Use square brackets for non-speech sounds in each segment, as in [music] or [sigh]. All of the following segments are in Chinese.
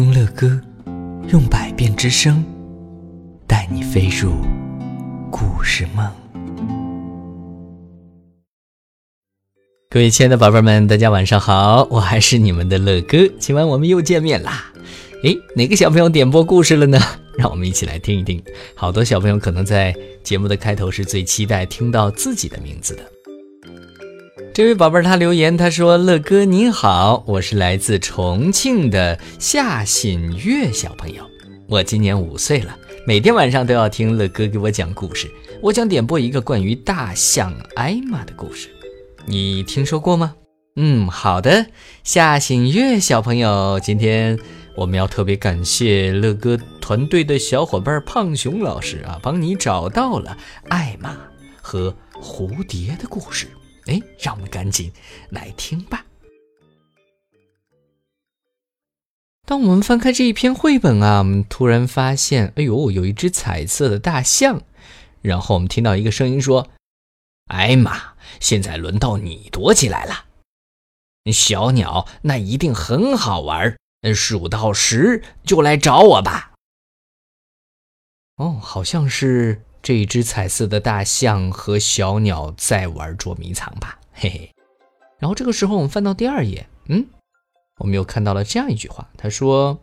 听乐歌，用百变之声带你飞入故事梦。各位亲爱的宝贝们，大家晚上好，我还是你们的乐哥。今晚我们又见面啦！诶，哪个小朋友点播故事了呢？让我们一起来听一听。好多小朋友可能在节目的开头是最期待听到自己的名字的。这位宝贝儿他留言，他说：“乐哥你好，我是来自重庆的夏新月小朋友，我今年五岁了，每天晚上都要听乐哥给我讲故事。我想点播一个关于大象艾玛的故事，你听说过吗？嗯，好的，夏新月小朋友，今天我们要特别感谢乐哥团队的小伙伴胖熊老师啊，帮你找到了艾玛和蝴蝶的故事。”哎，让我们赶紧来听吧。当我们翻开这一篇绘本啊，我们突然发现，哎呦，有一只彩色的大象。然后我们听到一个声音说：“艾玛，现在轮到你躲起来了。小鸟，那一定很好玩。数到十就来找我吧。”哦，好像是。这一只彩色的大象和小鸟在玩捉迷藏吧，嘿嘿。然后这个时候，我们翻到第二页，嗯，我们又看到了这样一句话，他说：“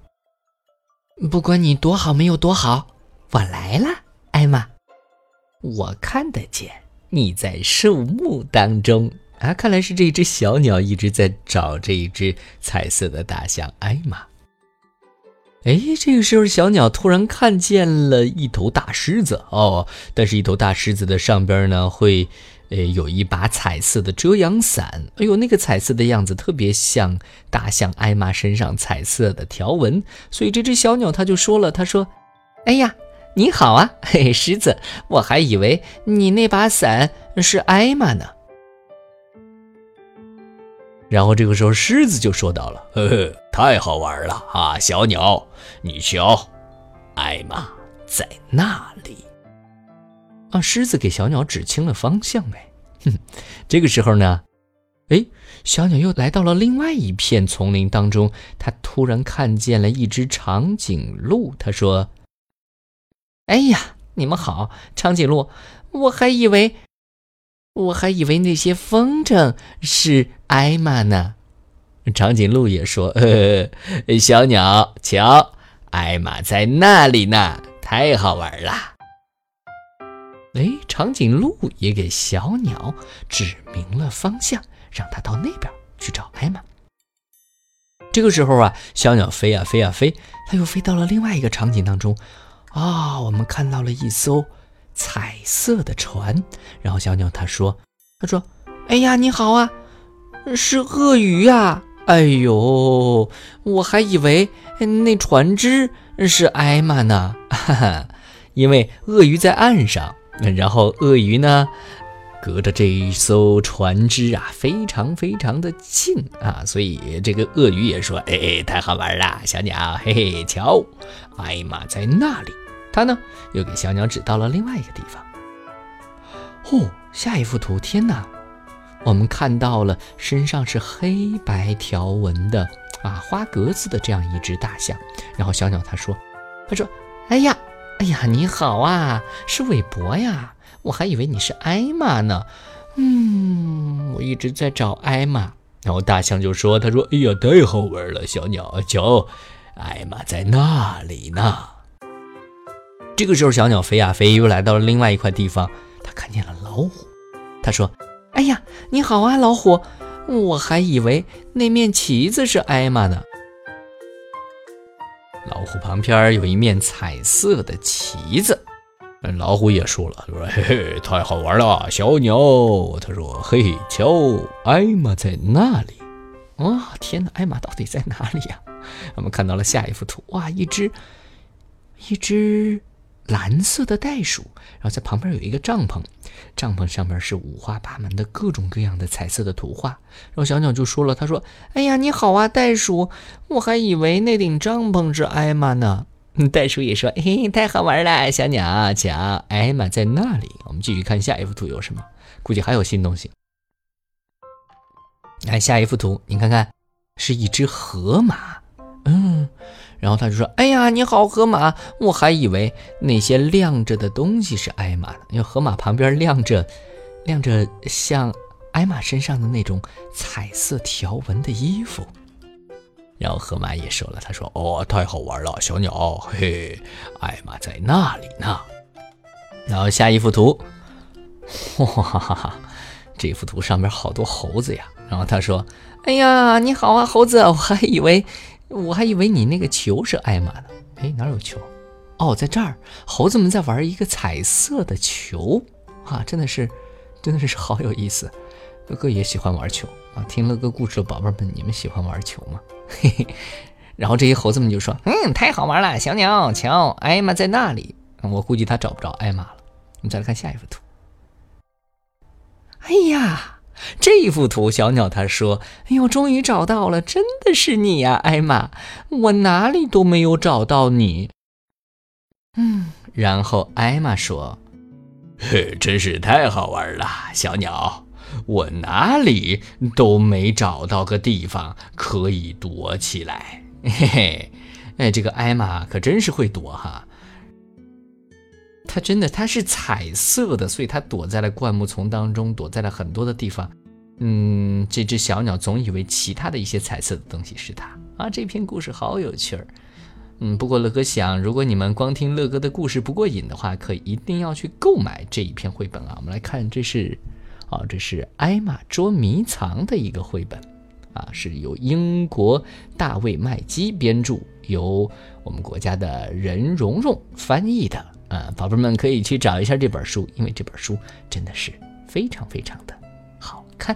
不管你多好没有多好，我来了，艾玛，我看得见你在树木当中啊。”看来是这只小鸟一直在找这一只彩色的大象艾玛。哎，这个时候小鸟突然看见了一头大狮子哦，但是，一头大狮子的上边呢会，呃，有一把彩色的遮阳伞。哎呦，那个彩色的样子特别像大象艾玛身上彩色的条纹。所以这只小鸟它就说了，它说：“哎呀，你好啊，嘿，狮子，我还以为你那把伞是艾玛呢。”然后这个时候，狮子就说到了：“呵呵，太好玩了啊，小鸟，你瞧，艾玛在那里。”啊，狮子给小鸟指清了方向。哎，哼，[laughs] 这个时候呢，哎，小鸟又来到了另外一片丛林当中，它突然看见了一只长颈鹿。它说：“哎呀，你们好，长颈鹿，我还以为……”我还以为那些风筝是艾玛呢。长颈鹿也说：“呵 [laughs] 呵小鸟，瞧，艾玛在那里呢，太好玩了。”哎，长颈鹿也给小鸟指明了方向，让它到那边去找艾玛。这个时候啊，小鸟飞呀飞呀飞，它又飞到了另外一个场景当中。啊，我们看到了一艘。彩色的船，然后小鸟它说：“他说，哎呀，你好啊，是鳄鱼呀！哎呦，我还以为那船只是艾玛呢，哈哈，因为鳄鱼在岸上，然后鳄鱼呢，隔着这一艘船只啊，非常非常的近啊，所以这个鳄鱼也说：哎哎，太好玩了，小鸟，嘿嘿，瞧，艾玛在那里。”他呢，又给小鸟指到了另外一个地方。哦，下一幅图，天哪！我们看到了身上是黑白条纹的啊，花格子的这样一只大象。然后小鸟他说：“他说，哎呀，哎呀，你好啊，是韦伯呀，我还以为你是艾玛呢。嗯，我一直在找艾玛。”然后大象就说：“他说，哎呀，太好玩了，小鸟，瞧，艾玛在那里呢。”这个时候，小鸟飞呀飞，又来到了另外一块地方。它看见了老虎，它说：“哎呀，你好啊，老虎！我还以为那面旗子是艾玛呢。”老虎旁边有一面彩色的旗子。老虎也说了：“说嘿嘿，太好玩了，小鸟。”他说：“嘿，瞧，艾玛在那里。”哇，天哪，艾玛到底在哪里呀？我们看到了下一幅图，哇，一只，一只。蓝色的袋鼠，然后在旁边有一个帐篷，帐篷上面是五花八门的各种各样的彩色的图画。然后小鸟就说了：“他说，哎呀，你好啊，袋鼠，我还以为那顶帐篷是艾玛呢。[laughs] ”袋鼠也说：“嘿，太好玩了，小鸟，瞧，艾玛在那里。”我们继续看下一幅图有什么？估计还有新东西。看下一幅图，你看看，是一只河马。然后他就说：“哎呀，你好，河马！我还以为那些亮着的东西是艾玛呢，因为河马旁边亮着，亮着像艾玛身上的那种彩色条纹的衣服。”然后河马也说了：“他说，哦，太好玩了，小鸟，嘿，艾玛在那里呢。”然后下一幅图，哇哈哈，这幅图上面好多猴子呀。然后他说：“哎呀，你好啊，猴子！我还以为，我还以为你那个球是艾玛呢。哎，哪有球？哦，在这儿，猴子们在玩一个彩色的球啊，真的是，真的是好有意思。哥哥也喜欢玩球啊。听乐哥故事的宝贝们，你们喜欢玩球吗？嘿嘿。然后这些猴子们就说：嗯，太好玩了，小鸟，瞧，艾玛在那里。我估计他找不着艾玛了。我们再来看下一幅图。哎呀！这幅图，小鸟他说：“哎呦，终于找到了，真的是你呀，艾玛！我哪里都没有找到你。”嗯，然后艾玛说：“嘿，真是太好玩了，小鸟，我哪里都没找到个地方可以躲起来。”嘿嘿，哎，这个艾玛可真是会躲哈。它真的，它是彩色的，所以它躲在了灌木丛当中，躲在了很多的地方。嗯，这只小鸟总以为其他的一些彩色的东西是它啊。这篇故事好有趣儿。嗯，不过乐哥想，如果你们光听乐哥的故事不过瘾的话，可一定要去购买这一篇绘本啊。我们来看，这是啊，这是艾玛捉迷藏的一个绘本啊，是由英国大卫麦基编著，由我们国家的任蓉蓉翻译的。宝贝们可以去找一下这本书，因为这本书真的是非常非常的好看。